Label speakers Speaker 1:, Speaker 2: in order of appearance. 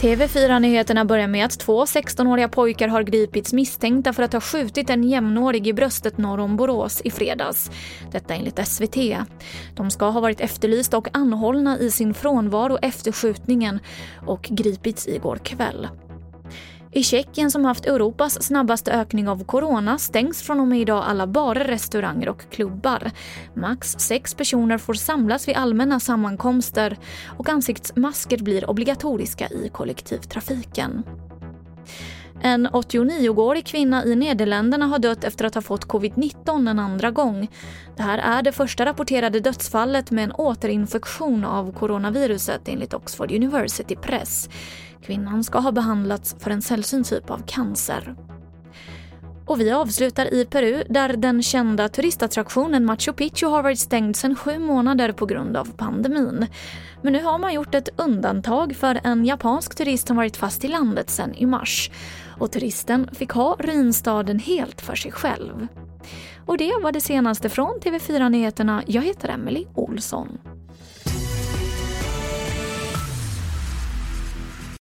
Speaker 1: TV4-nyheterna börjar med att två 16-åriga pojkar har gripits misstänkta för att ha skjutit en jämnårig i bröstet norr om Borås i fredags. Detta enligt SVT. De ska ha varit efterlysta och anhållna i sin frånvaro efter skjutningen och gripits igår kväll. I Tjeckien som haft Europas snabbaste ökning av corona stängs från och med idag alla barer, restauranger och klubbar. Max sex personer får samlas vid allmänna sammankomster och ansiktsmasker blir obligatoriska i kollektivtrafiken. En 89-årig kvinna i Nederländerna har dött efter att ha fått covid-19 en andra gång. Det här är det första rapporterade dödsfallet med en återinfektion av coronaviruset enligt Oxford University Press. Kvinnan ska ha behandlats för en sällsynt typ av cancer. Och vi avslutar i Peru där den kända turistattraktionen Machu Picchu har varit stängd sedan sju månader på grund av pandemin. Men nu har man gjort ett undantag för en japansk turist som varit fast i landet sedan i mars. Och turisten fick ha ruinstaden helt för sig själv. Och det var det senaste från TV4 Nyheterna. Jag heter Emily Olsson.